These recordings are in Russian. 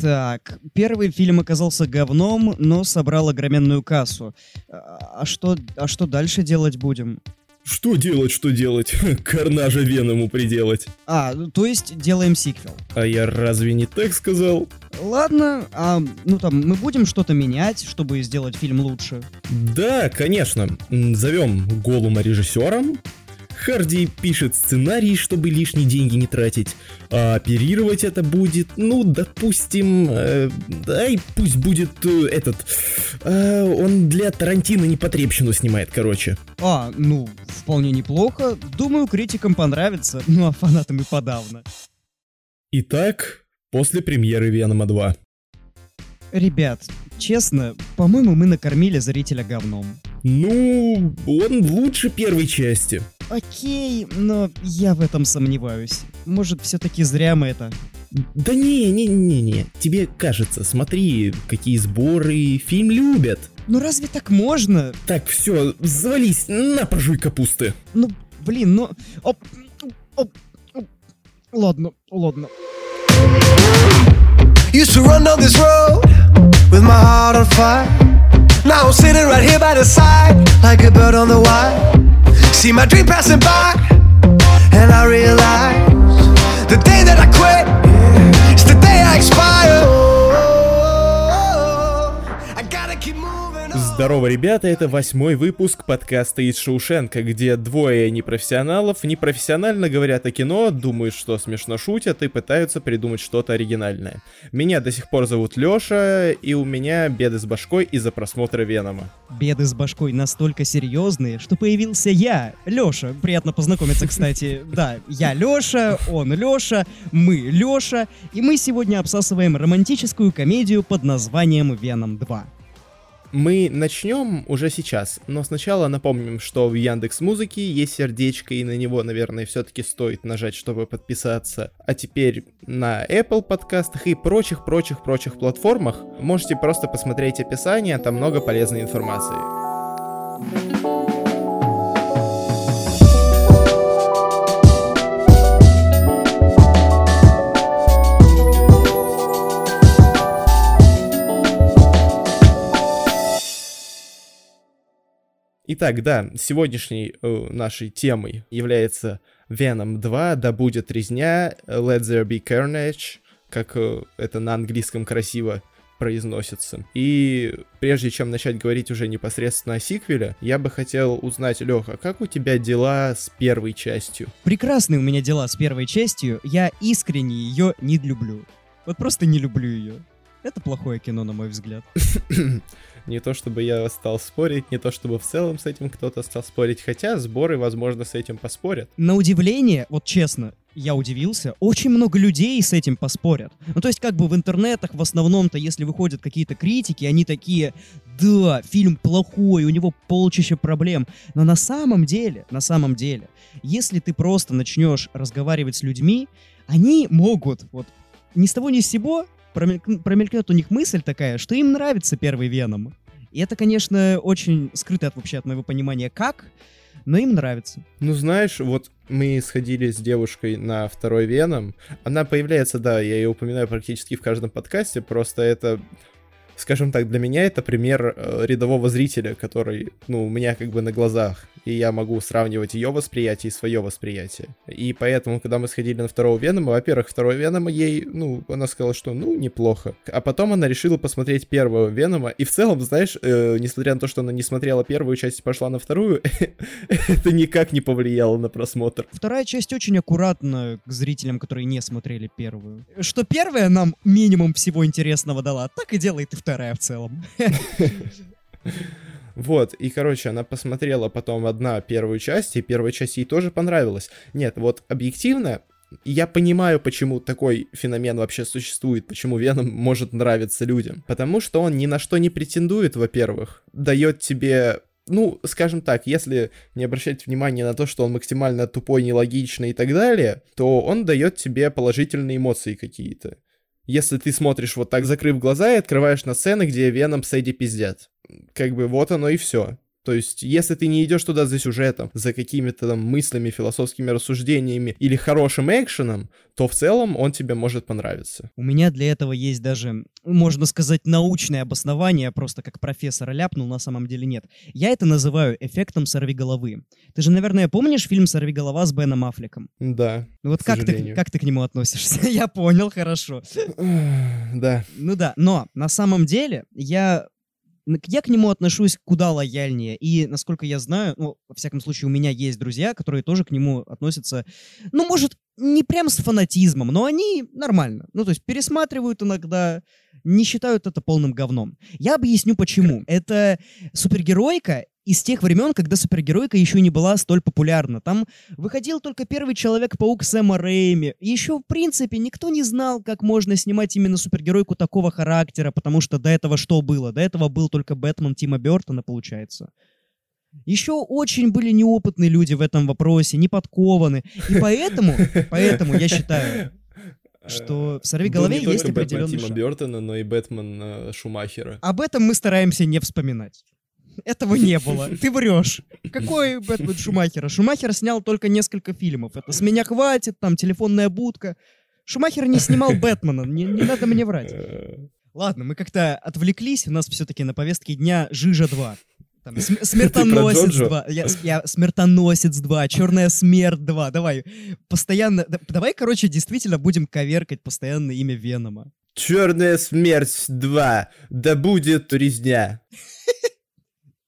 Так, первый фильм оказался говном, но собрал огроменную кассу. А а что, а что дальше делать будем? Что делать, что делать? Карнажа Веному приделать. А, то есть делаем сиквел. А я разве не так сказал? Ладно, а ну там мы будем что-то менять, чтобы сделать фильм лучше. Да, конечно. Зовем Голума режиссером. Харди пишет сценарий, чтобы лишние деньги не тратить. А оперировать это будет, ну, допустим, э, дай пусть будет э, этот. э, он для Тарантино непотребщину снимает, короче. А, ну, вполне неплохо. Думаю, критикам понравится, ну а фанатам и подавно. Итак, после премьеры Венома 2. Ребят, честно, по-моему, мы накормили зрителя говном. Ну, он лучше первой части. Окей, но я в этом сомневаюсь. Может, все-таки зря мы это. Да не, не, не, не. Тебе кажется, смотри, какие сборы, фильм любят. Ну разве так можно? Так, все, завались, на пожуй капусты. Ну, блин, ну... оп, оп, оп. Ладно, ладно. Used to run down this road with my heart on fire. Now I'm sitting right here by the side, like a bird on the wire. See my dream passing by, and I realize the day that I quit is the day I expire. Здорово, ребята, это восьмой выпуск подкаста из Шоушенка, где двое непрофессионалов непрофессионально говорят о кино, думают, что смешно шутят и пытаются придумать что-то оригинальное. Меня до сих пор зовут Лёша, и у меня беды с башкой из-за просмотра Венома. Беды с башкой настолько серьезные, что появился я, Лёша. Приятно познакомиться, кстати. Да, я Лёша, он Лёша, мы Лёша, и мы сегодня обсасываем романтическую комедию под названием «Веном 2». Мы начнем уже сейчас, но сначала напомним, что в Яндекс Музыке есть сердечко, и на него, наверное, все-таки стоит нажать, чтобы подписаться. А теперь на Apple подкастах и прочих-прочих-прочих платформах можете просто посмотреть описание, там много полезной информации. Итак, да, сегодняшней э, нашей темой является Venom 2, да будет резня, Let There Be Carnage, как э, это на английском красиво произносится. И прежде чем начать говорить уже непосредственно о сиквеле, я бы хотел узнать, Леха, как у тебя дела с первой частью? Прекрасные у меня дела с первой частью, я искренне ее не люблю. Вот просто не люблю ее. Это плохое кино, на мой взгляд. Не то чтобы я стал спорить, не то чтобы в целом с этим кто-то стал спорить, хотя сборы, возможно, с этим поспорят. На удивление, вот честно, я удивился, очень много людей с этим поспорят. Ну, то есть, как бы в интернетах в основном-то, если выходят какие-то критики, они такие, да, фильм плохой, у него полчища проблем. Но на самом деле, на самом деле, если ты просто начнешь разговаривать с людьми, они могут, вот, ни с того ни с сего промелькн- промелькнет у них мысль такая, что им нравится первый Веном. И это, конечно, очень скрыто от вообще от моего понимания как, но им нравится. Ну, знаешь, вот мы сходили с девушкой на второй Веном. Она появляется, да, я ее упоминаю практически в каждом подкасте, просто это, скажем так, для меня это пример э, рядового зрителя, который, ну, у меня как бы на глазах, и я могу сравнивать ее восприятие и свое восприятие. И поэтому, когда мы сходили на второго Венома, во-первых, второй Венома ей, ну, она сказала, что, ну, неплохо. А потом она решила посмотреть первого Венома, и в целом, знаешь, э, несмотря на то, что она не смотрела первую часть и пошла на вторую, это никак не повлияло на просмотр. Вторая часть очень аккуратна к зрителям, которые не смотрели первую. Что первая нам минимум всего интересного дала, так и делает и вторая в целом. Вот, и, короче, она посмотрела потом одна первую часть, и первая часть ей тоже понравилась. Нет, вот объективно, я понимаю, почему такой феномен вообще существует, почему Веном может нравиться людям. Потому что он ни на что не претендует, во-первых, дает тебе ну, скажем так, если не обращать внимания на то, что он максимально тупой, нелогичный и так далее, то он дает тебе положительные эмоции какие-то. Если ты смотришь вот так, закрыв глаза, и открываешь на сцены, где Веном с Эдди пиздят. Как бы вот оно и все. То есть, если ты не идешь туда за сюжетом, за какими-то там мыслями, философскими рассуждениями или хорошим экшеном, то в целом он тебе может понравиться. У меня для этого есть даже, можно сказать, научное обоснование, просто как профессор ляпнул, на самом деле нет. Я это называю эффектом сорвиголовы. Ты же, наверное, помнишь фильм «Сорвиголова» с Беном Аффлеком? Да. Ну вот как ты, сожалению. как ты к нему относишься? Я понял, хорошо. Да. Ну да, но на самом деле я я к нему отношусь куда лояльнее. И, насколько я знаю, ну, во всяком случае, у меня есть друзья, которые тоже к нему относятся, ну, может, не прям с фанатизмом, но они нормально. Ну, то есть пересматривают иногда, не считают это полным говном. Я объясню почему. Это супергеройка из тех времен, когда супергеройка еще не была столь популярна. Там выходил только первый Человек-паук Сэма Рэйми. Еще, в принципе, никто не знал, как можно снимать именно супергеройку такого характера, потому что до этого что было? До этого был только Бэтмен Тима Бертона, получается. Еще очень были неопытные люди в этом вопросе, не подкованы. И поэтому, поэтому я считаю, что в «Сорви голове» есть Бэтмен определенный Тима шаг. Бертона, но и Бэтмен э, Шумахера. Об этом мы стараемся не вспоминать. Этого не было. Ты врешь. Какой Бэтмен Шумахера? Шумахер снял только несколько фильмов. Это «С меня хватит», там «Телефонная будка». Шумахер не снимал Бэтмена, не, не надо мне врать. Ладно, мы как-то отвлеклись, у нас все-таки на повестке дня «Жижа 2». Там, см- смертоносец Джоджо? 2. Я, я- смертоносец 2, черная смерть 2. Давай, постоянно. да- давай, короче, действительно будем коверкать постоянно имя Венома. Черная смерть 2. Да будет резня.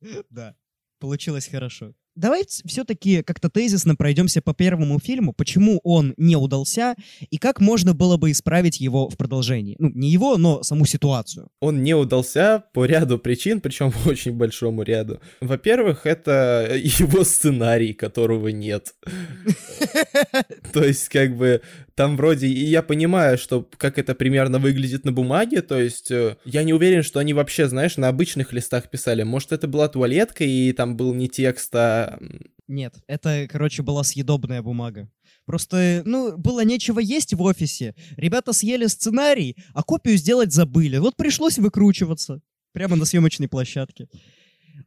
Да, получилось хорошо. Давай все-таки как-то тезисно пройдемся по первому фильму, почему он не удался и как можно было бы исправить его в продолжении. Ну, не его, но саму ситуацию. Он не удался по ряду причин, причем по очень большому ряду. Во-первых, это его сценарий, которого нет. То есть, как бы, там вроде, и я понимаю, что как это примерно выглядит на бумаге, то есть, э, я не уверен, что они вообще, знаешь, на обычных листах писали. Может, это была туалетка, и там был не текст, а... м, Нет, это, короче, была съедобная бумага. Просто, ну, было нечего есть в офисе. Ребята съели сценарий, а копию сделать забыли. Вот пришлось выкручиваться. Прямо на съемочной площадке.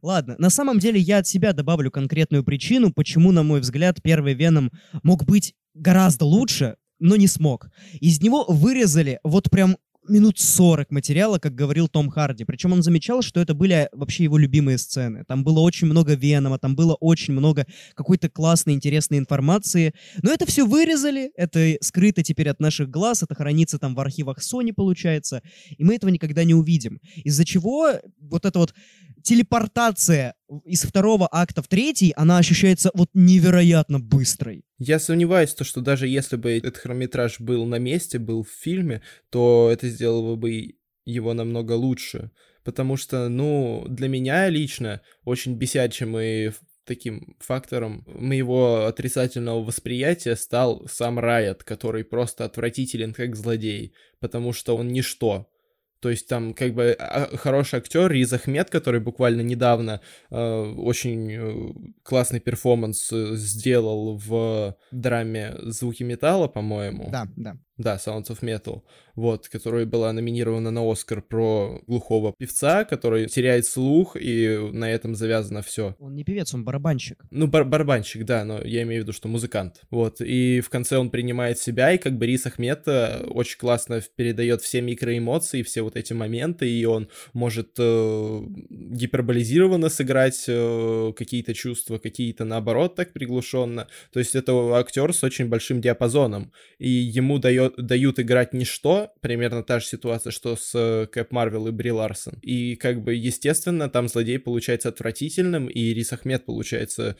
Ладно, на самом деле я от себя добавлю конкретную причину, почему, на мой взгляд, первый Веном мог быть гораздо лучше, но не смог. Из него вырезали вот прям минут 40 материала, как говорил Том Харди. Причем он замечал, что это были вообще его любимые сцены. Там было очень много Венома, там было очень много какой-то классной, интересной информации. Но это все вырезали, это скрыто теперь от наших глаз, это хранится там в архивах Sony, получается, и мы этого никогда не увидим. Из-за чего вот эта вот телепортация из второго акта в третий, она ощущается вот невероятно быстрой. Я сомневаюсь, то, что даже если бы этот хронометраж был на месте, был в фильме, то это сделало бы его намного лучше. Потому что, ну, для меня лично очень бесячим и таким фактором моего отрицательного восприятия стал сам Райот, который просто отвратителен как злодей, потому что он ничто. То есть там как бы а, хороший актер Риз Ахмед, который буквально недавно э, очень э, классный перформанс э, сделал в драме «Звуки металла», по-моему. Да, да. Да, Sounds of Metal, вот, которая была номинирована на Оскар про глухого певца, который теряет слух, и на этом завязано все. Он не певец, он барабанщик. Ну, бар- барабанщик, да, но я имею в виду, что музыкант. Вот, и в конце он принимает себя, и как бы Рис Ахмед э, очень классно передает все микроэмоции, все вот эти моменты, и он может э, гиперболизированно сыграть э, какие-то чувства, какие-то наоборот так приглушенно. То есть это актер с очень большим диапазоном, и ему дает, дают играть ничто, примерно та же ситуация, что с э, Кэп Марвел и Бри Ларсон. И как бы, естественно, там злодей получается отвратительным, и Рис Ахмед получается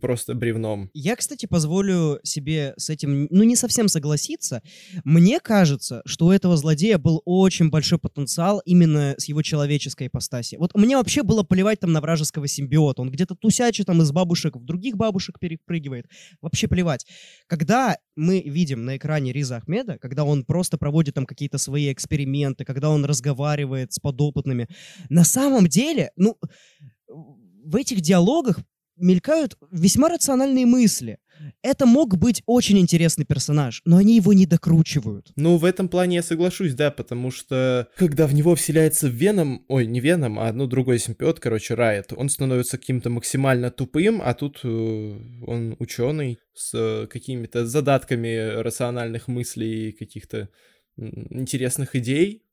просто бревном. Я, кстати, позволю себе с этим, ну, не совсем согласиться. Мне кажется, что у этого злодея был очень большой потенциал именно с его человеческой ипостаси. Вот мне вообще было плевать там на вражеского симбиота. Он где-то тусячит там из бабушек в других бабушек перепрыгивает. Вообще плевать. Когда мы видим на экране Риза Ахмеда, когда он просто проводит там какие-то свои эксперименты, когда он разговаривает с подопытными, на самом деле, ну, в этих диалогах мелькают весьма рациональные мысли. Это мог быть очень интересный персонаж, но они его не докручивают. Ну, в этом плане я соглашусь, да, потому что когда в него вселяется Веном, ой, не Веном, а ну другой симпиот, короче, Райт, он становится каким-то максимально тупым, а тут э, он ученый с э, какими-то задатками рациональных мыслей, каких-то интересных идей,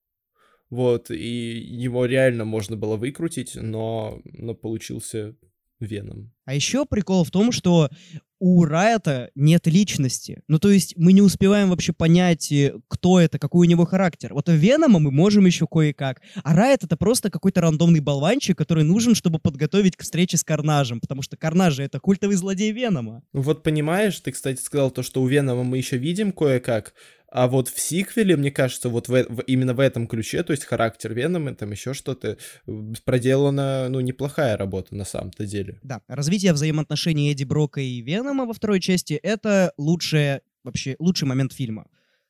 вот, и его реально можно было выкрутить, но, но получился Веном. А еще прикол в том, что у Райта нет личности. Ну, то есть мы не успеваем вообще понять, э, кто это, какой у него характер. Вот Венома мы можем еще кое-как. А Райт — это просто какой-то рандомный болванчик, который нужен, чтобы подготовить к встрече с Карнажем, потому что Карнаж — это культовый злодей Венома. Ну вот понимаешь, ты, кстати, сказал то, что у Венома мы еще видим кое-как, а вот в сиквеле, мне кажется, вот в, в, именно в этом ключе, то есть характер Венома, там еще что-то, проделана, ну, неплохая работа на самом-то деле. Да, развитие взаимоотношений Эдди Брока и Венома во второй части — это лучшее, вообще, лучший момент фильма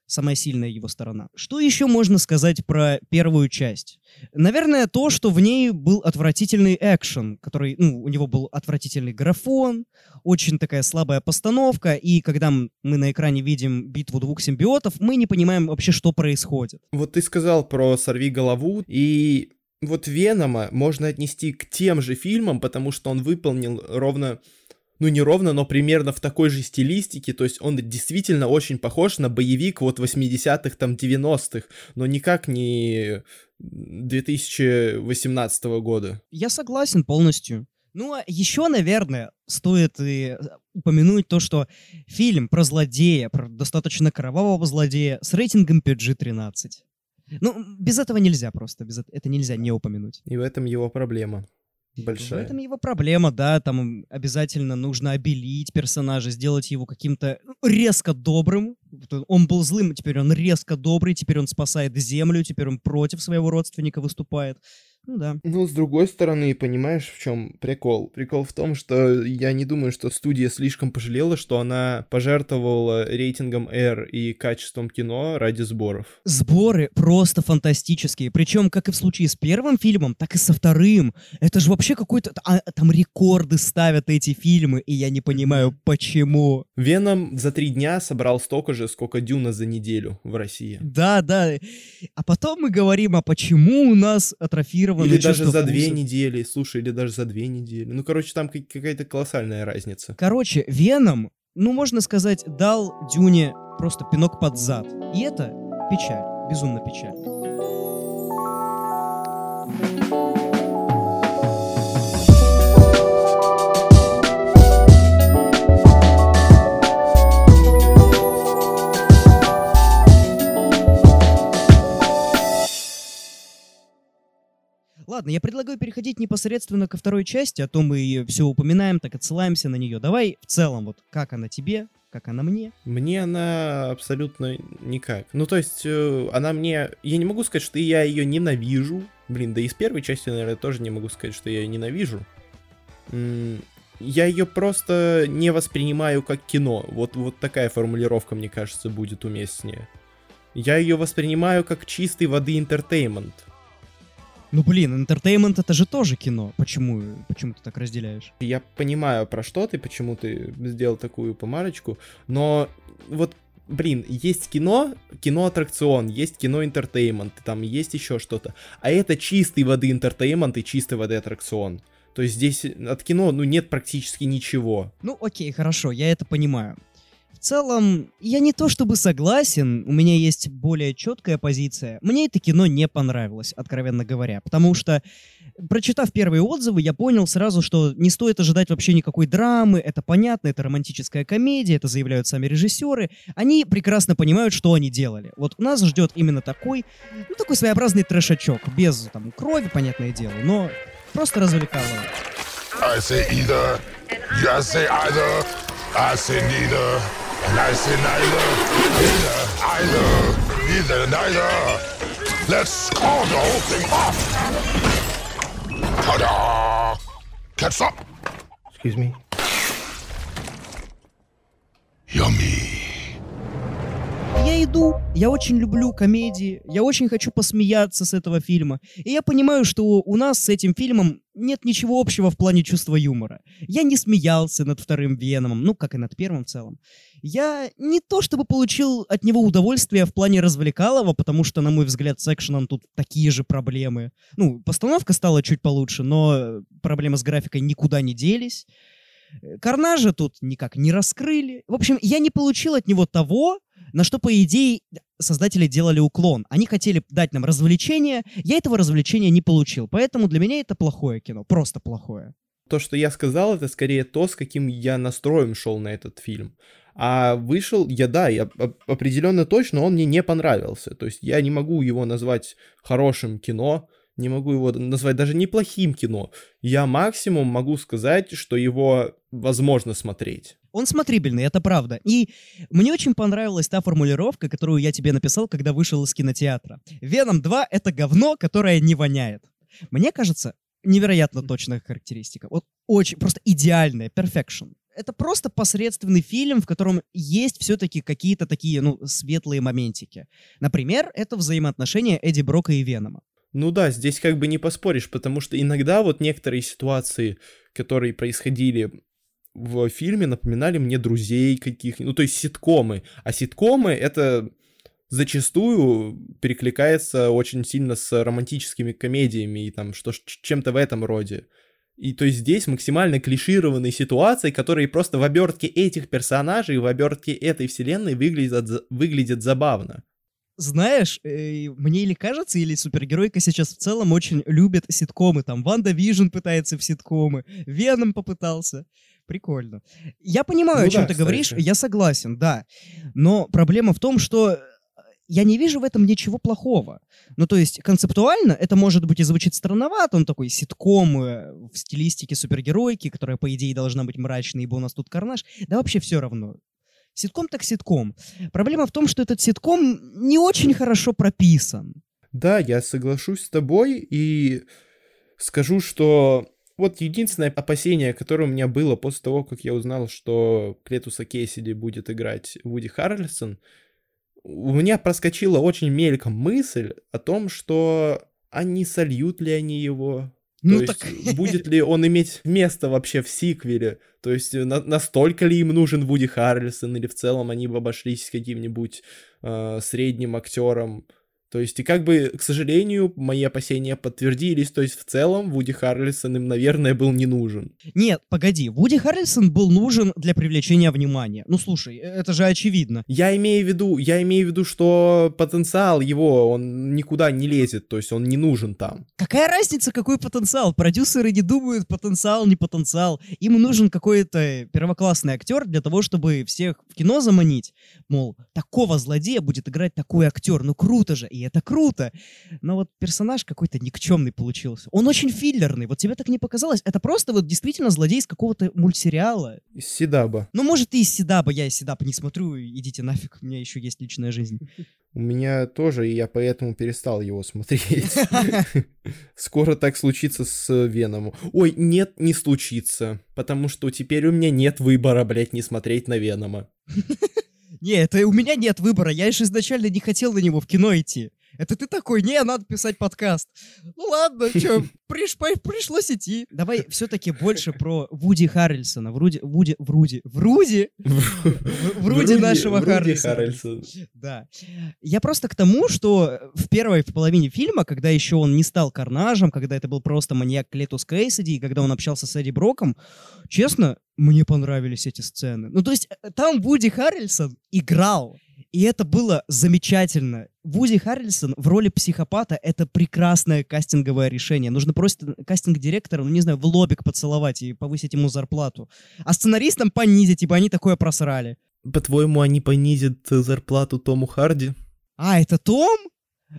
самая сильная его сторона. Что еще можно сказать про первую часть? Наверное, то, что в ней был отвратительный экшен, который, ну, у него был отвратительный графон, очень такая слабая постановка, и когда мы на экране видим битву двух симбиотов, мы не понимаем вообще, что происходит. Вот ты сказал про «Сорви голову», и вот Венома можно отнести к тем же фильмам, потому что он выполнил ровно ну не ровно, но примерно в такой же стилистике, то есть он действительно очень похож на боевик вот 80-х, там 90-х, но никак не 2018 года. Я согласен полностью. Ну, а еще, наверное, стоит и упомянуть то, что фильм про злодея, про достаточно кровавого злодея с рейтингом PG-13. Ну, без этого нельзя просто, без это нельзя не упомянуть. И в этом его проблема. Большая. В этом его проблема, да, там обязательно нужно обелить персонажа, сделать его каким-то ну, резко добрым. Он был злым, теперь он резко добрый, теперь он спасает землю, теперь он против своего родственника выступает. Ну да. Ну, с другой стороны, понимаешь, в чем прикол? Прикол в том, что я не думаю, что студия слишком пожалела, что она пожертвовала рейтингом R и качеством кино ради сборов. Сборы просто фантастические. Причем, как и в случае с первым фильмом, так и со вторым. Это же вообще какой-то... А, там рекорды ставят эти фильмы, и я не понимаю, почему. Веном за три дня собрал столько же, сколько Дюна за неделю в России. Да, да. А потом мы говорим, а почему у нас атрофировал или даже за две недели, слушай, или даже за две недели. Ну, короче, там какая-то колоссальная разница. Короче, Веном, ну, можно сказать, дал Дюне просто пинок под зад. И это печаль, безумно печаль. Ладно, я предлагаю переходить непосредственно ко второй части, а то мы все упоминаем, так отсылаемся на нее. Давай в целом, вот как она тебе, как она мне? Мне она абсолютно никак. Ну, то есть, э, она мне... Я не могу сказать, что я ее ненавижу. Блин, да и с первой части, наверное, тоже не могу сказать, что я ее ненавижу. Я ее просто не воспринимаю как кино. Вот, вот такая формулировка, мне кажется, будет уместнее. Я ее воспринимаю как чистой воды entertainment. Ну блин, entertainment это же тоже кино. Почему, почему ты так разделяешь? Я понимаю, про что ты, почему ты сделал такую помарочку, но вот блин, есть кино, кино-аттракцион, есть кино- entertainment, там есть еще что-то. А это чистой воды entertainment и чистой воды аттракцион. То есть здесь от кино, ну, нет практически ничего. Ну, окей, хорошо, я это понимаю целом, я не то чтобы согласен, у меня есть более четкая позиция. Мне это кино не понравилось, откровенно говоря, потому что, прочитав первые отзывы, я понял сразу, что не стоит ожидать вообще никакой драмы, это понятно, это романтическая комедия, это заявляют сами режиссеры. Они прекрасно понимают, что они делали. Вот нас ждет именно такой, ну, такой своеобразный трешачок, без там крови, понятное дело, но просто развлекало. I say either, you say either, I say neither. And I say neither, neither, either, neither, neither. Let's call the whole thing off. Ta-da! Catch up. Excuse me. Yummy. Я иду, я очень люблю комедии, я очень хочу посмеяться с этого фильма. И я понимаю, что у нас с этим фильмом нет ничего общего в плане чувства юмора. Я не смеялся над вторым Веномом, ну, как и над первым в целом. Я не то чтобы получил от него удовольствие в плане развлекалого, потому что, на мой взгляд, с экшеном тут такие же проблемы. Ну, постановка стала чуть получше, но проблемы с графикой никуда не делись. Карнажа тут никак не раскрыли. В общем, я не получил от него того, на что, по идее, создатели делали уклон. Они хотели дать нам развлечение, я этого развлечения не получил. Поэтому для меня это плохое кино, просто плохое. То, что я сказал, это скорее то, с каким я настроем шел на этот фильм. А вышел, я да, я определенно точно, он мне не понравился. То есть я не могу его назвать хорошим кино, не могу его назвать даже неплохим кино. Я максимум могу сказать, что его возможно смотреть. Он смотрибельный, это правда. И мне очень понравилась та формулировка, которую я тебе написал, когда вышел из кинотеатра. «Веном 2» — это говно, которое не воняет. Мне кажется, невероятно точная характеристика. Вот очень, просто идеальная, perfection. Это просто посредственный фильм, в котором есть все-таки какие-то такие, ну, светлые моментики. Например, это взаимоотношения Эдди Брока и Венома. Ну да, здесь как бы не поспоришь, потому что иногда вот некоторые ситуации, которые происходили в фильме, напоминали мне друзей каких ну то есть ситкомы. А ситкомы это зачастую перекликается очень сильно с романтическими комедиями и там что чем-то в этом роде. И то есть здесь максимально клишированные ситуации, которые просто в обертке этих персонажей, в обертке этой вселенной выглядят, выглядят забавно знаешь, э, мне или кажется, или супергеройка сейчас в целом очень любит ситкомы. Там WandaVision пытается в ситкомы, Веном попытался. Прикольно. Я понимаю, ну, о чем да, ты кстати. говоришь, я согласен, да. Но проблема в том, что я не вижу в этом ничего плохого. Ну, то есть, концептуально это может быть и звучит странновато, он такой ситком э, в стилистике супергеройки, которая, по идее, должна быть мрачной, ибо у нас тут карнаж. Да вообще все равно. Ситком так ситком. Проблема в том, что этот ситком не очень хорошо прописан. Да, я соглашусь с тобой и скажу, что вот единственное опасение, которое у меня было после того, как я узнал, что Клетуса Кейсиди будет играть Вуди Харрельсон, у меня проскочила очень мельком мысль о том, что а сольют ли они его ну, То так... есть, будет ли он иметь место вообще в сиквеле? То есть, на настолько ли им нужен Вуди Харрельсон, или в целом они бы обошлись каким-нибудь э, средним актером? То есть, и как бы, к сожалению, мои опасения подтвердились. То есть, в целом, Вуди Харрельсон им, наверное, был не нужен. Нет, погоди, Вуди Харрельсон был нужен для привлечения внимания. Ну, слушай, э, это же очевидно. Я имею в виду, я имею в виду, что потенциал его, он никуда не лезет, то есть он не нужен там. Какая разница, какой потенциал? Продюсеры не думают, потенциал, не потенциал. Им нужен какой-то первоклассный актер для того, чтобы всех в кино заманить. Мол, такого злодея будет играть такой актер, ну круто же. И это круто. Но вот персонаж какой-то никчемный получился. Он очень филлерный. Вот тебе так не показалось? Это просто вот действительно злодей из какого-то мультсериала. Из Сидаба. Ну, может, и из Сидаба. Я из Сидаба не смотрю. Идите нафиг, у меня еще есть личная жизнь. У меня тоже, и я поэтому перестал его смотреть. Скоро так случится с Веном. Ой, нет, не случится. Потому что теперь у меня нет выбора, блядь, не смотреть на Венома. Не, это у меня нет выбора, я же изначально не хотел на него в кино идти. Это ты такой, не, надо писать подкаст. Ну ладно, что, приш, пришлось идти. Давай все-таки больше про Вуди Харрельсона. Вруди, Вуди, Вруди, Вруди, Вруди нашего Харрельсона. Да. Я просто к тому, что в первой половине фильма, когда еще он не стал карнажем, когда это был просто маньяк Клетус Кейсиди, и когда он общался с Эдди Броком, честно, мне понравились эти сцены. Ну, то есть, э, там Вуди Харрельсон играл. И это было замечательно. Вуди Харрельсон в роли психопата — это прекрасное кастинговое решение. Нужно просто кастинг-директора, ну, не знаю, в лобик поцеловать и повысить ему зарплату. А сценаристам понизить, ибо они такое просрали. По-твоему, они понизят зарплату Тому Харди? А, это Том?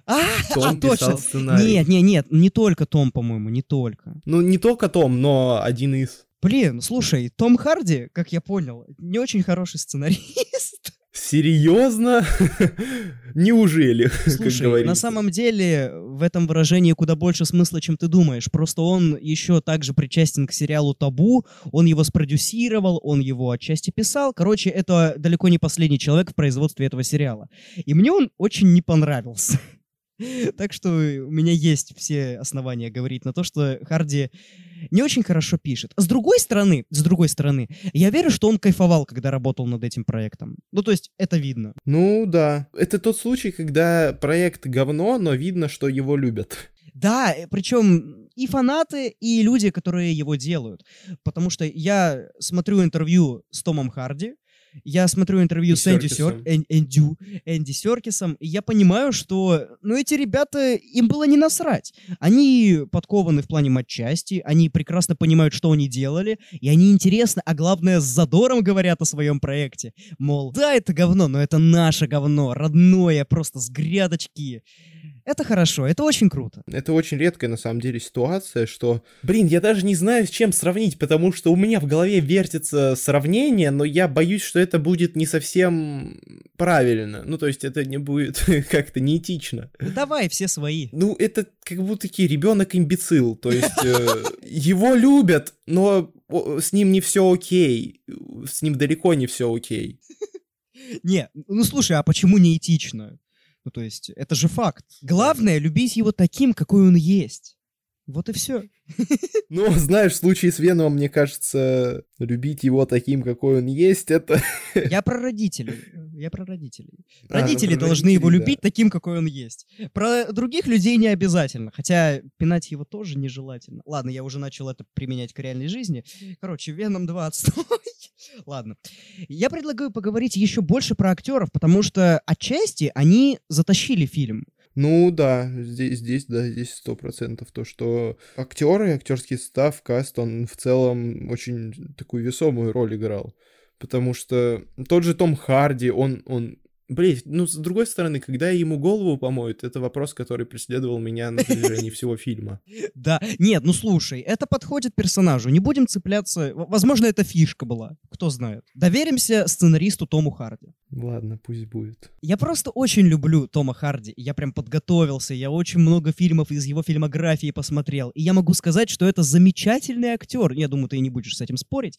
А, Том а, точно. Сценарий. Нет, нет, нет, не только Том, по-моему, не только. Ну, не только Том, но один из. Блин, слушай, Том Харди, как я понял, не очень хороший сценарист. Серьезно? Неужели? Слушай, на самом деле в этом выражении куда больше смысла, чем ты думаешь. Просто он еще также причастен к сериалу «Табу», он его спродюсировал, он его отчасти писал. Короче, это далеко не последний человек в производстве этого сериала. И мне он очень не понравился. Так что у меня есть все основания говорить на то, что Харди не очень хорошо пишет. С другой стороны, с другой стороны, я верю, что он кайфовал, когда работал над этим проектом. Ну, то есть, это видно. Ну, да. Это тот случай, когда проект говно, но видно, что его любят. Да, э, причем и фанаты, и люди, которые его делают. Потому что я смотрю интервью с Томом Харди, я смотрю интервью и с Энди, Сер... Энди... Энди Серкисом, и я понимаю, что ну, эти ребята, им было не насрать. Они подкованы в плане матчасти, они прекрасно понимают, что они делали, и они интересно, а главное, с задором говорят о своем проекте. Мол, да, это говно, но это наше говно, родное, просто с грядочки. Это хорошо, это очень круто. Это очень редкая на самом деле ситуация, что, блин, я даже не знаю, с чем сравнить, потому что у меня в голове вертится сравнение, но я боюсь, что это будет не совсем правильно. Ну, то есть это не будет как-то неэтично. Давай, все свои. Ну, это как будто ребенок-имбецил, то есть э, его любят, но с ним не все окей, с ним далеко не все окей. Не, ну слушай, а почему неэтично? Ну, то есть, это же факт. Главное — любить его таким, какой он есть. Вот и все. Ну, знаешь, в случае с Веном, мне кажется, любить его таким, какой он есть, это... Я про родителей. Я про родителей. А, Родители ну, должны родителей, его любить да. таким, какой он есть. Про других людей не обязательно. Хотя пинать его тоже нежелательно. Ладно, я уже начал это применять к реальной жизни. Короче, Веном 2 отстой. Ладно. Я предлагаю поговорить еще больше про актеров, потому что отчасти они затащили фильм. Ну да, здесь, здесь да, здесь сто процентов то, что актеры, актерский состав, каст, он в целом очень такую весомую роль играл. Потому что тот же Том Харди, он, он Блин, ну, с другой стороны, когда ему голову помоют, это вопрос, который преследовал меня на протяжении всего фильма. Да, нет, ну слушай, это подходит персонажу, не будем цепляться, возможно, это фишка была, кто знает. Доверимся сценаристу Тому Харди. Ладно, пусть будет. Я просто очень люблю Тома Харди, я прям подготовился, я очень много фильмов из его фильмографии посмотрел, и я могу сказать, что это замечательный актер, я думаю, ты не будешь с этим спорить.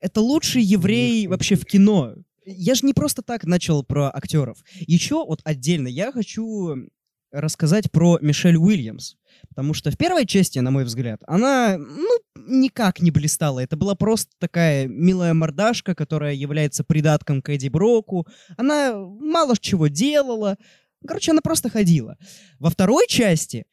Это лучший еврей вообще в кино, я же не просто так начал про актеров. Еще вот отдельно я хочу рассказать про Мишель Уильямс. Потому что в первой части, на мой взгляд, она, ну, никак не блистала. Это была просто такая милая мордашка, которая является придатком к Эдди Броку. Она мало чего делала. Короче, она просто ходила. Во второй части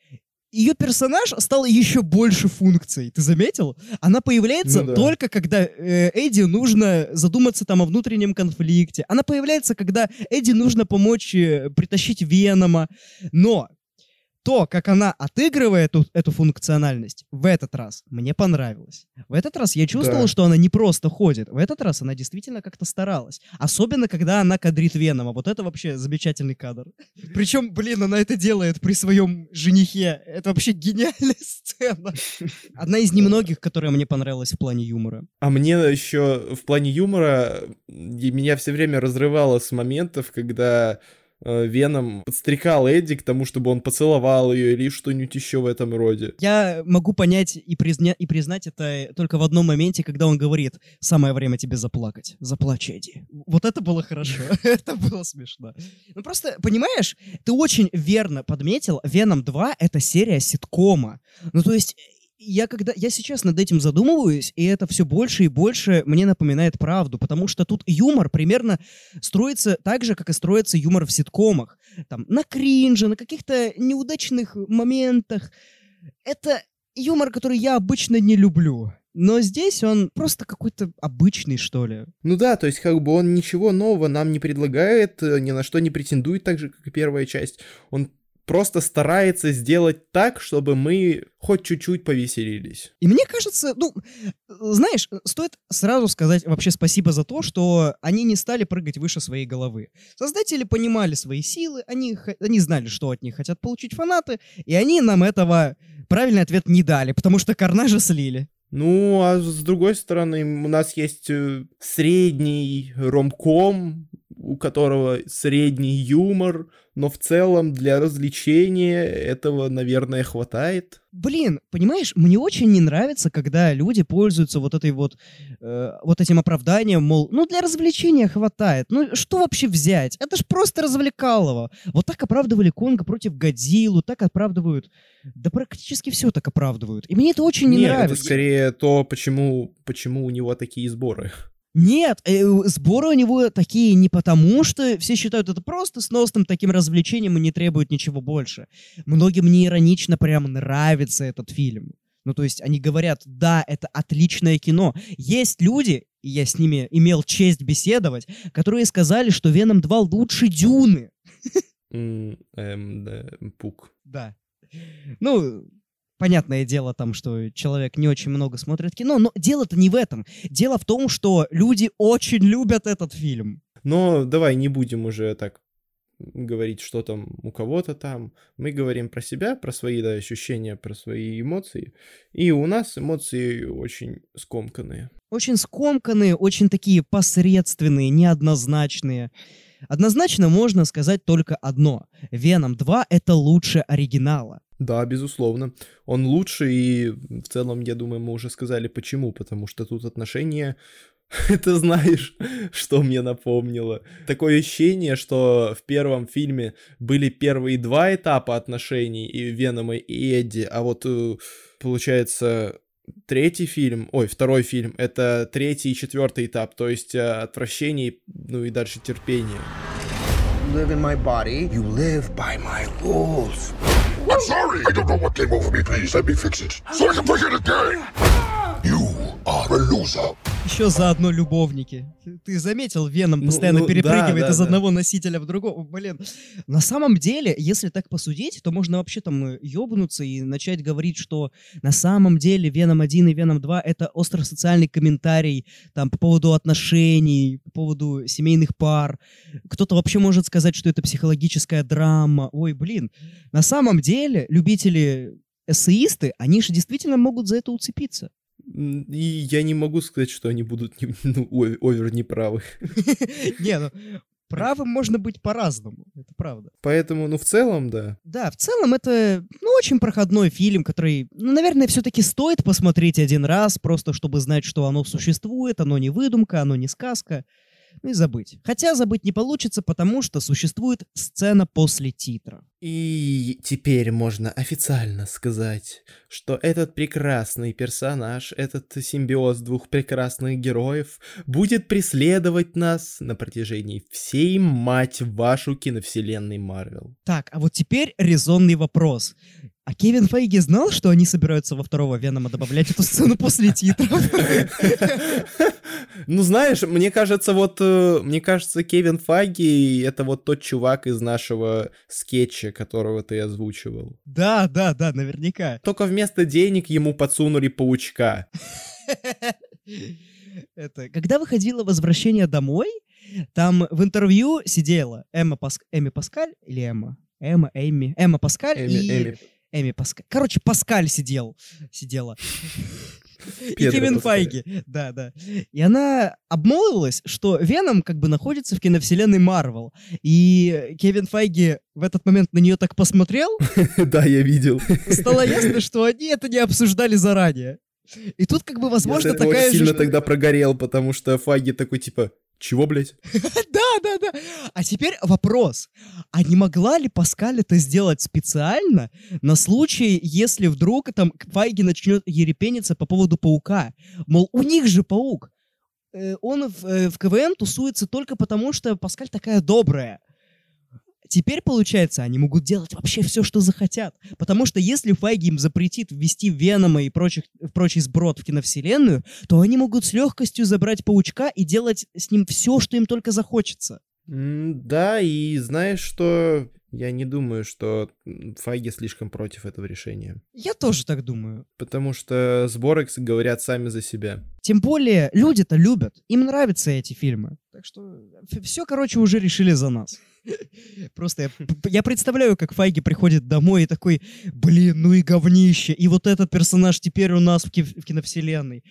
ее персонаж стал еще больше функций. Ты заметил? Она появляется ну, да. только когда э, Эдди нужно задуматься там о внутреннем конфликте. Она появляется, когда Эдди нужно помочь э, притащить Венома. Но то, как она отыгрывает эту, эту функциональность, в этот раз мне понравилось. В этот раз я чувствовал, да. что она не просто ходит. В этот раз она действительно как-то старалась. Особенно, когда она кадрит Венома. Вот это вообще замечательный кадр. Причем, блин, она это делает при своем женихе. Это вообще гениальная сцена. Одна из немногих, которая мне понравилась в плане юмора. А мне еще в плане юмора меня все время разрывало с моментов, когда Веном подстрекал Эдди к тому, чтобы он поцеловал ее или что-нибудь еще в этом роде. Я могу понять и, призня... и признать это только в одном моменте, когда он говорит «самое время тебе заплакать». Заплачь, Эдди. Вот это было хорошо. это было смешно. Ну просто, понимаешь, ты очень верно подметил, Веном 2 — это серия ситкома. Ну то есть я когда я сейчас над этим задумываюсь, и это все больше и больше мне напоминает правду, потому что тут юмор примерно строится так же, как и строится юмор в ситкомах. Там, на кринже, на каких-то неудачных моментах. Это юмор, который я обычно не люблю. Но здесь он просто какой-то обычный, что ли. Ну да, то есть как бы он ничего нового нам не предлагает, э, ни на что не претендует так же, как и первая часть. Он просто старается сделать так, чтобы мы хоть чуть-чуть повеселились. И мне кажется, ну, знаешь, стоит сразу сказать вообще спасибо за то, что они не стали прыгать выше своей головы. Создатели понимали свои силы, они, они знали, что от них хотят получить фанаты, и они нам этого правильный ответ не дали, потому что Карнажа слили. Ну, а с другой стороны, у нас есть э, средний ромком, у которого средний юмор, но в целом для развлечения этого, наверное, хватает. Блин, понимаешь, мне очень не нравится, когда люди пользуются вот этой вот, э, вот этим оправданием, мол, ну для развлечения хватает. Ну что вообще взять? Это ж просто развлекалово. Вот так оправдывали Конга против Годзиллу, так оправдывают, да практически все так оправдывают. И мне это очень не Нет, нравится. это скорее то, почему, почему у него такие сборы. Нет, э, сборы у него такие не потому, что все считают это просто сносным таким развлечением и не требуют ничего больше. Многим не иронично прям нравится этот фильм. Ну, то есть они говорят, да, это отличное кино. Есть люди, и я с ними имел честь беседовать, которые сказали, что «Веном 2» лучше «Дюны». Эм, да, пук. Да. Ну, понятное дело там, что человек не очень много смотрит кино, но дело-то не в этом. Дело в том, что люди очень любят этот фильм. Но давай не будем уже так говорить, что там у кого-то там. Мы говорим про себя, про свои да, ощущения, про свои эмоции. И у нас эмоции очень скомканные. Очень скомканные, очень такие посредственные, неоднозначные. Однозначно можно сказать только одно. Веном 2 это лучше оригинала. Да, безусловно. Он лучше, и в целом, я думаю, мы уже сказали почему. Потому что тут отношения Ты знаешь, что мне напомнило? Такое ощущение, что в первом фильме были первые два этапа отношений и Венома, и Эдди, а вот, э, получается, третий фильм, ой, второй фильм, это третий и четвертый этап, то есть э, отвращение, ну и дальше терпение. Live in my body. You live by my rules. I'm sorry. I don't know what came over me. Please let me fix it so I can break it again. Еще заодно любовники. Ты- заметил, Веном Ну, постоянно ну, да, перепрыгивает да, из да. одного носителя в другого. Блин, на самом деле, если так посудить, то можно вообще там э, ёбнуться и начать говорить, что на самом деле Веном 1 и Веном 2 это остросоциальный комментарий там по поводу отношений, по поводу семейных пар. Кто-то вообще может сказать, что это психологическая драма. Ой, блин. На самом деле, любители эссеисты, они же действительно могут за это уцепиться. И я не могу сказать, что они будут не- ну, овер неправы. Не, ну, правым можно быть по-разному, это правда. Поэтому, ну, в целом, да. Да, в целом это, ну, очень проходной фильм, который, ну, наверное, все-таки стоит посмотреть один раз, просто чтобы знать, что оно существует, оно не выдумка, оно не сказка, ну и забыть. Хотя забыть не получится, потому что существует сцена после титра. И теперь можно официально сказать, что этот прекрасный персонаж, этот симбиоз двух прекрасных героев будет преследовать нас на протяжении всей, мать вашу, киновселенной Марвел. Так, а вот теперь резонный вопрос. А Кевин Фейги знал, что они собираются во второго Венома добавлять эту сцену после титров? Ну, знаешь, мне кажется, вот, э, мне кажется, Кевин Фаги это вот тот чувак из нашего скетча, которого ты озвучивал. Да, да, да, наверняка. Только вместо денег ему подсунули паучка. Это, когда выходило «Возвращение домой», там в интервью сидела Эмма, Паск... Эми Паскаль или Эмма? Эмма, Эми. Эмма Паскаль Эми- и... Эми. Эми Паскаль. Короче, Паскаль сидел. Сидела. И Педро Кевин Паскаль. Файги. Да, да. И она обмолвилась, что Веном как бы находится в киновселенной Марвел. И Кевин Файги в этот момент на нее так посмотрел, Да, я видел. стало ясно, что они это не обсуждали заранее. И тут как бы возможно Я такая сильно же... тогда прогорел, потому что Фаги такой типа, чего, блядь? Да. А теперь вопрос. А не могла ли Паскаль это сделать специально на случай, если вдруг там Файги начнет ерепениться по поводу паука? Мол, у них же паук. Э, Он в, э, в КВН тусуется только потому, что Паскаль такая добрая. Теперь, получается, они могут делать вообще все, что захотят. Потому что если Файги им запретит ввести Венома и прочих, прочий сброд в киновселенную, то они могут с легкостью забрать паучка и делать с ним все, что им только захочется. Да, и знаешь что? Я не думаю, что Файги слишком против этого решения. Я тоже так думаю. Потому что сборы говорят сами за себя. Тем более, люди-то любят. Им нравятся эти фильмы. Так что все, короче, уже решили за нас. Просто я, я представляю, как Файги приходит домой и такой, блин, ну и говнище. И вот этот персонаж теперь у нас в, ки- в киновселенной.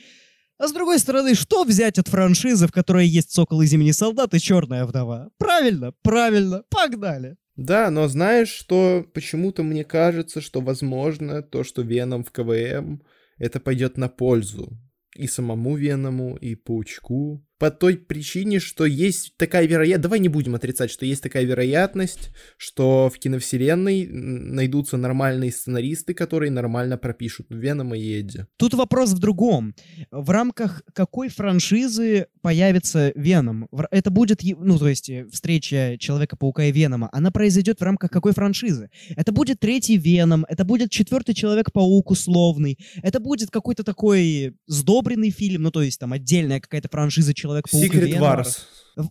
А с другой стороны, что взять от франшизы, в которой есть Сокол и Зимний Солдат и Черная Вдова? Правильно, правильно, погнали. Да, но знаешь, что почему-то мне кажется, что возможно то, что Веном в КВМ, это пойдет на пользу и самому Веному, и Паучку. По той причине, что есть такая вероятность... Давай не будем отрицать, что есть такая вероятность, что в киновселенной найдутся нормальные сценаристы, которые нормально пропишут Венома и Эдди. Тут вопрос в другом. В рамках какой франшизы появится Веном? Это будет, ну, то есть, э, встреча Человека-паука и Венома, она произойдет в рамках какой франшизы? Это будет третий Веном, это будет четвертый Человек-паук условный, это будет какой-то такой сдобренный фильм, ну, то есть, там, отдельная какая-то франшиза Человек-паук и Веном. Wars.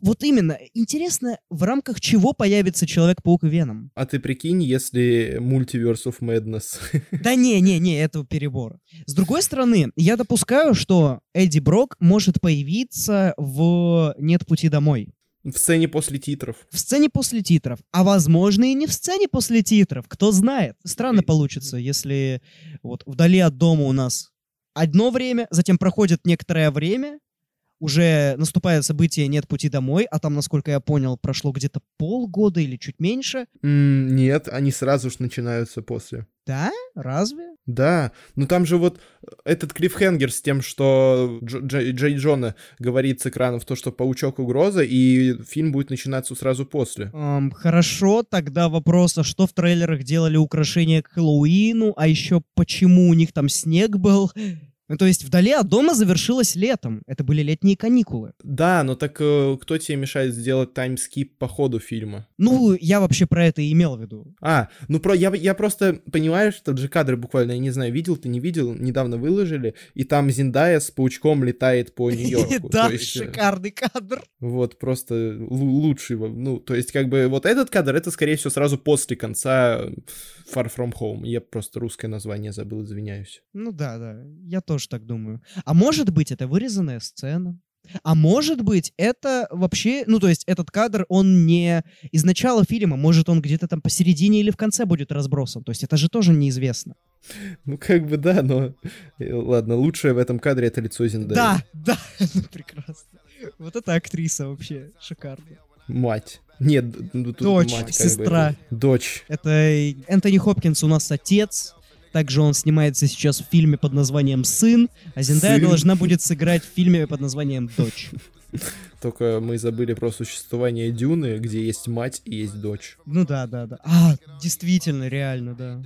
Вот именно. Интересно, в рамках чего появится Человек-паук и Веном? А ты прикинь, если Multiverse of Madness. Да не, не, не, это перебор. С другой стороны, я допускаю, что Эдди Брок может появиться в «Нет пути домой». в сцене после титров. В сцене после титров. А возможно и не в сцене после титров. Кто знает. Странно получится, если вот вдали от дома у нас одно время, затем проходит некоторое время, уже наступает событие «Нет пути домой», а там, насколько я понял, прошло где-то полгода или чуть меньше. М, Нет, они сразу же начинаются после. Да? Разве? Да, ну там же вот этот клиффхенгер с тем, что Дж- Дж- Джей Джона говорит с экранов то, что паучок угроза, и фильм будет начинаться сразу после. Ам, хорошо, тогда вопрос, а что в трейлерах делали украшения к Хэллоуину, а еще почему у них там снег был? Ну, то есть вдали от дома завершилось летом. Это были летние каникулы. Да, но так э, кто тебе мешает сделать таймскип по ходу фильма? Ну, я вообще про это и имел в виду. А, ну про я, я просто понимаю, что же кадры буквально, я не знаю, видел ты, не видел, недавно выложили, и там Зиндая с паучком летает по Нью-Йорку. Да, э, шикарный кадр. Вот, просто лу- лучший. Ну, то есть, как бы, вот этот кадр, это, скорее всего, сразу после конца Far From Home. Я просто русское название забыл, извиняюсь. Ну да, да, я тоже так думаю. А может быть, это вырезанная сцена? А может быть, это вообще, ну то есть этот кадр, он не из начала фильма, может он где-то там посередине или в конце будет разбросан. То есть это же тоже неизвестно. Ну, как бы, да, но... э, Ладно, лучшее в этом кадре это лицо Зиндаи. Да, да, ну, прекрасно. Вот эта актриса вообще шикарная. Мать. Нет, ну, тут Дочь, мать, бы, сестра. это- Дочь. Это Энтони Хопкинс у нас отец. Также он снимается сейчас в фильме под названием «Сын», а Зендая Сын. должна будет сыграть в фильме под названием «Дочь». Только мы забыли про существование Дюны, где есть мать и есть дочь. Ну да, да, да. А, действительно, реально, да.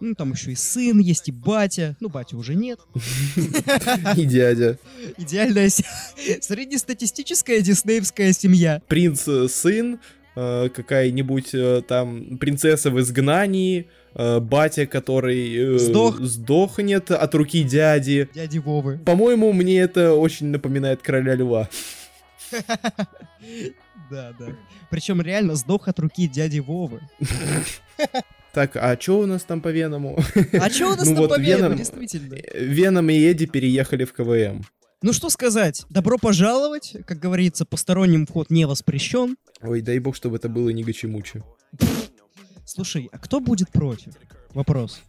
Ну, там еще и сын есть, и батя. Ну, батя уже нет. И дядя. Идеальная среднестатистическая диснеевская семья. Принц э, э, какая-нибудь э, там принцесса в изгнании, э, батя, который э, Сдох. сдохнет от руки дяди. Дяди Вовы. По-моему, мне это очень напоминает короля льва. Да, да. Причем реально сдох от руки дяди Вовы. Так, а что у нас там по Веному? А что у нас Ну там вот по Веном, Веном- действительно? Веном и Эдди переехали в КВМ. Ну что сказать, добро пожаловать. Как говорится, посторонним вход не воспрещен. Ой, дай бог, чтобы это было не Гачимучи. Слушай, а кто будет против? Вопрос.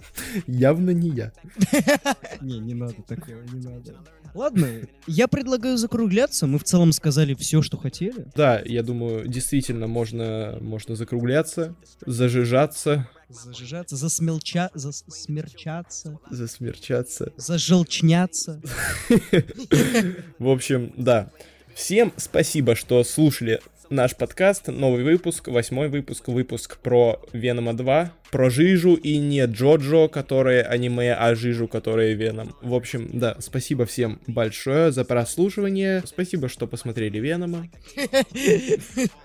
Явно не я. Не, не надо такого, не надо. Ладно, я предлагаю закругляться. Мы в целом сказали все, что хотели. Да, я думаю, действительно можно, можно закругляться, зажижаться, Зажижаться, засмелча... засмерчаться, засмерчаться. зажелчняться. В общем, да. Всем спасибо, что слушали наш подкаст, новый выпуск, восьмой выпуск, выпуск про Венома 2, про Жижу и не Джоджо, которое аниме, а Жижу, которая Веном. В общем, да, спасибо всем большое за прослушивание, спасибо, что посмотрели Венома.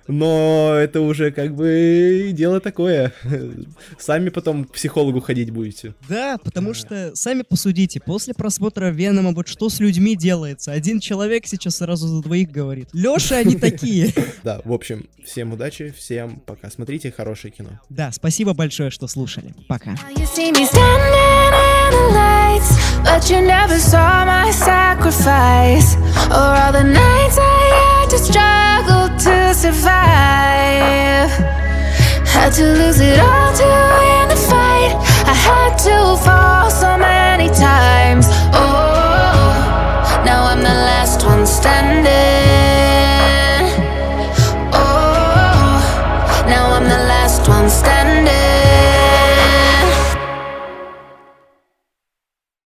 Но это уже как бы дело такое. Сами потом к психологу ходить будете. Да, потому что, сами посудите, после просмотра Венома вот что с людьми делается? Один человек сейчас сразу за двоих говорит. Леша, они такие. Да, в общем, всем удачи, всем пока. Смотрите хорошее кино. Да, спасибо большое, что слушали. Пока. But you never saw my sacrifice. Or all the nights I had to struggle to survive. Had to lose it all to win the fight. I had to fall so many times. Oh, now I'm the last one standing.